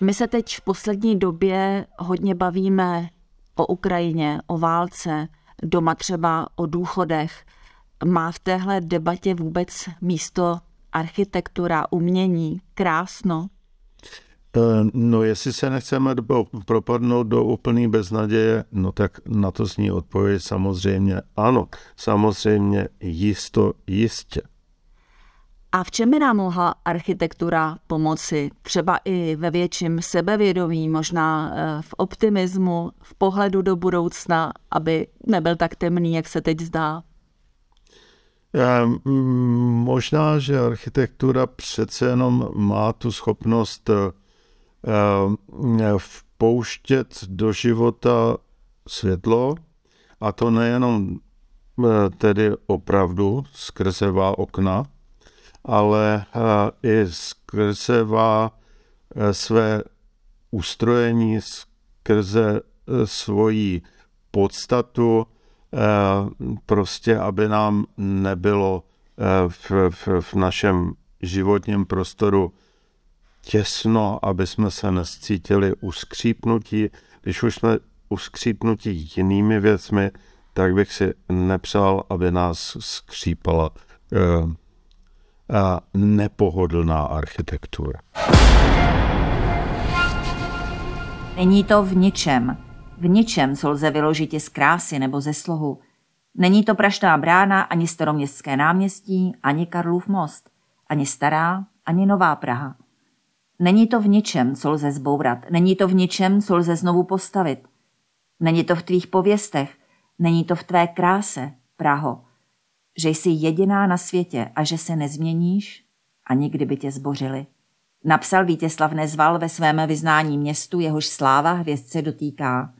My se teď v poslední době hodně bavíme o Ukrajině, o válce, doma třeba o důchodech. Má v téhle debatě vůbec místo architektura, umění, krásno? E, no, jestli se nechceme propadnout do úplný beznaděje, no tak na to zní odpověď samozřejmě ano. Samozřejmě jisto jistě. A v čem by nám mohla architektura pomoci? Třeba i ve větším sebevědomí, možná e, v optimismu, v pohledu do budoucna, aby nebyl tak temný, jak se teď zdá? Možná, že architektura přece jenom má tu schopnost e, Eh, vpouštět do života světlo a to nejenom eh, tedy opravdu skrzevá okna, ale eh, i skrzevá své ustrojení, skrze svoji podstatu, prostě aby nám nebylo v, v, v našem životním prostoru těsno, aby jsme se nescítili uskřípnutí. Když už jsme uskřípnutí jinými věcmi, tak bych si nepřál, aby nás skřípala nepohodlná architektura. Není to v ničem. V ničem, co lze vyložit z krásy nebo ze slohu. Není to Praštná brána, ani staroměstské náměstí, ani Karlův most, ani stará, ani nová Praha. Není to v ničem, co lze zbourat. Není to v ničem, co lze znovu postavit. Není to v tvých pověstech. Není to v tvé kráse, Praho. Že jsi jediná na světě a že se nezměníš a nikdy by tě zbořili. Napsal Vítězslav Nezval ve svém vyznání městu, jehož sláva hvězdce dotýká.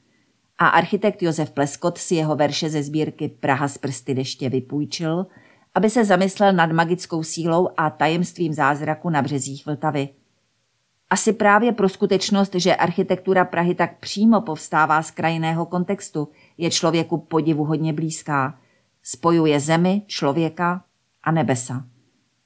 A architekt Josef Pleskot si jeho verše ze sbírky Praha z prsty deště vypůjčil, aby se zamyslel nad magickou sílou a tajemstvím zázraku na březích Vltavy – asi právě pro skutečnost, že architektura Prahy tak přímo povstává z krajinného kontextu, je člověku podivu hodně blízká. Spojuje zemi, člověka a nebesa.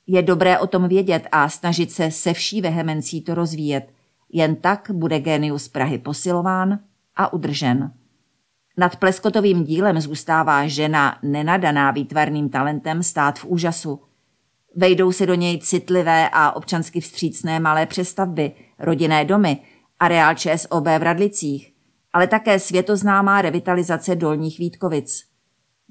Je dobré o tom vědět a snažit se se vší vehemencí to rozvíjet. Jen tak bude genius Prahy posilován a udržen. Nad pleskotovým dílem zůstává žena nenadaná výtvarným talentem stát v úžasu – Vejdou se do něj citlivé a občansky vstřícné malé přestavby, rodinné domy, areál ČSOB v Radlicích, ale také světoznámá revitalizace Dolních Vítkovic.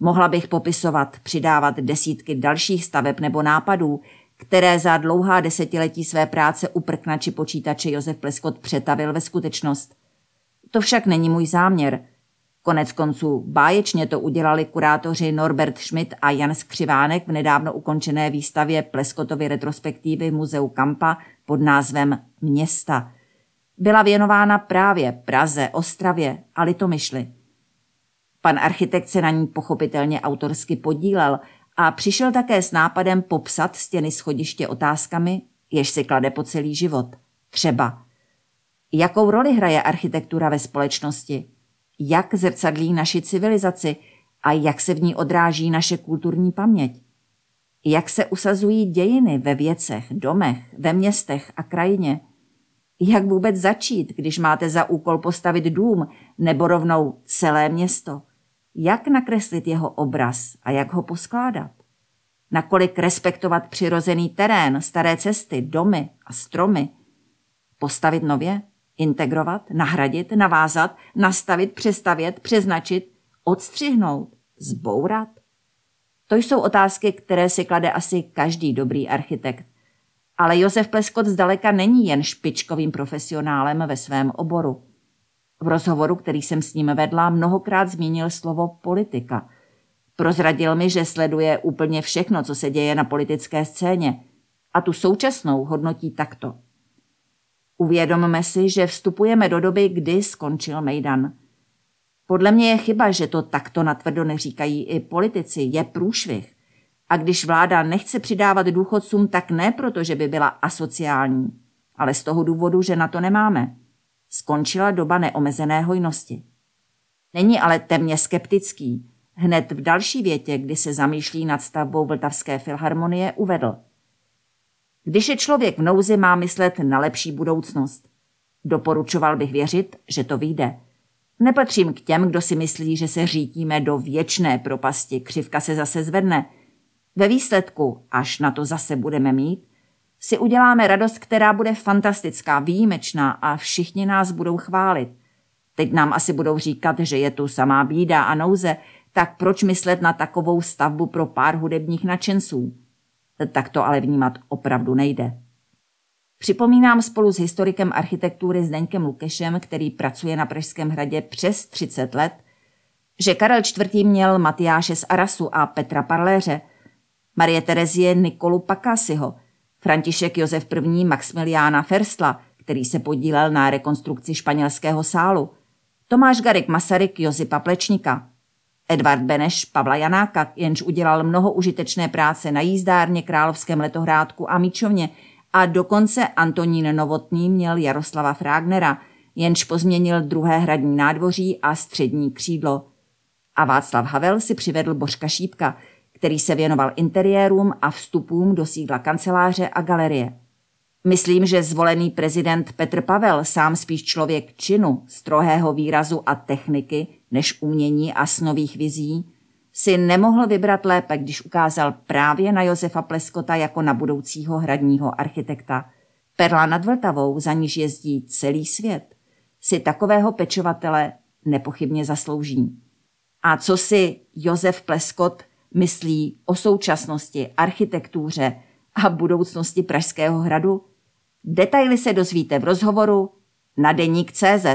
Mohla bych popisovat, přidávat desítky dalších staveb nebo nápadů, které za dlouhá desetiletí své práce u prknači počítače Josef Pleskot přetavil ve skutečnost. To však není můj záměr – Konec konců báječně to udělali kurátoři Norbert Schmidt a Jan Skřivánek v nedávno ukončené výstavě Pleskotovy retrospektivy Muzeu Kampa pod názvem Města. Byla věnována právě Praze, Ostravě a Litomyšli. Pan architekt se na ní pochopitelně autorsky podílel a přišel také s nápadem popsat stěny schodiště otázkami, jež si klade po celý život. Třeba, jakou roli hraje architektura ve společnosti – jak zrcadlí naši civilizaci a jak se v ní odráží naše kulturní paměť. Jak se usazují dějiny ve věcech, domech, ve městech a krajině. Jak vůbec začít, když máte za úkol postavit dům nebo rovnou celé město. Jak nakreslit jeho obraz a jak ho poskládat. Nakolik respektovat přirozený terén, staré cesty, domy a stromy. Postavit nově? integrovat, nahradit, navázat, nastavit, přestavět, přeznačit, odstřihnout, zbourat? To jsou otázky, které si klade asi každý dobrý architekt. Ale Josef Pleskot zdaleka není jen špičkovým profesionálem ve svém oboru. V rozhovoru, který jsem s ním vedla, mnohokrát zmínil slovo politika. Prozradil mi, že sleduje úplně všechno, co se děje na politické scéně. a tu současnou hodnotí takto. Uvědomme si, že vstupujeme do doby, kdy skončil Mejdan. Podle mě je chyba, že to takto natvrdo neříkají i politici. Je průšvih. A když vláda nechce přidávat důchodcům, tak ne proto, že by byla asociální, ale z toho důvodu, že na to nemáme. Skončila doba neomezené hojnosti. Není ale temně skeptický. Hned v další větě, kdy se zamýšlí nad stavbou Vltavské filharmonie, uvedl. Když je člověk v nouzi, má myslet na lepší budoucnost. Doporučoval bych věřit, že to vyjde. Nepatřím k těm, kdo si myslí, že se řítíme do věčné propasti, křivka se zase zvedne. Ve výsledku, až na to zase budeme mít, si uděláme radost, která bude fantastická, výjimečná a všichni nás budou chválit. Teď nám asi budou říkat, že je tu samá bída a nouze, tak proč myslet na takovou stavbu pro pár hudebních nadšenců? Tak to ale vnímat opravdu nejde. Připomínám spolu s historikem architektury Zdeňkem Lukešem, který pracuje na Pražském hradě přes 30 let, že Karel IV. měl Matyáše z Arasu a Petra Parléře, Marie Terezie Nikolu Pakasiho, František Josef I. Maximiliána Ferstla, který se podílel na rekonstrukci španělského sálu, Tomáš Garik Masaryk Josipa Plečníka, Edvard Beneš Pavla Janáka, jenž udělal mnoho užitečné práce na jízdárně, Královském letohrádku a Míčovně a dokonce Antonín Novotný měl Jaroslava Frágnera, jenž pozměnil druhé hradní nádvoří a střední křídlo. A Václav Havel si přivedl Božka Šípka, který se věnoval interiérům a vstupům do sídla kanceláře a galerie. Myslím, že zvolený prezident Petr Pavel, sám spíš člověk činu, strohého výrazu a techniky, než umění a snových vizí, si nemohl vybrat lépe, když ukázal právě na Josefa Pleskota jako na budoucího hradního architekta. Perla nad Vltavou, za níž jezdí celý svět, si takového pečovatele nepochybně zaslouží. A co si Josef Pleskot myslí o současnosti, architektuře a budoucnosti Pražského hradu? Detaily se dozvíte v rozhovoru na deník CZ.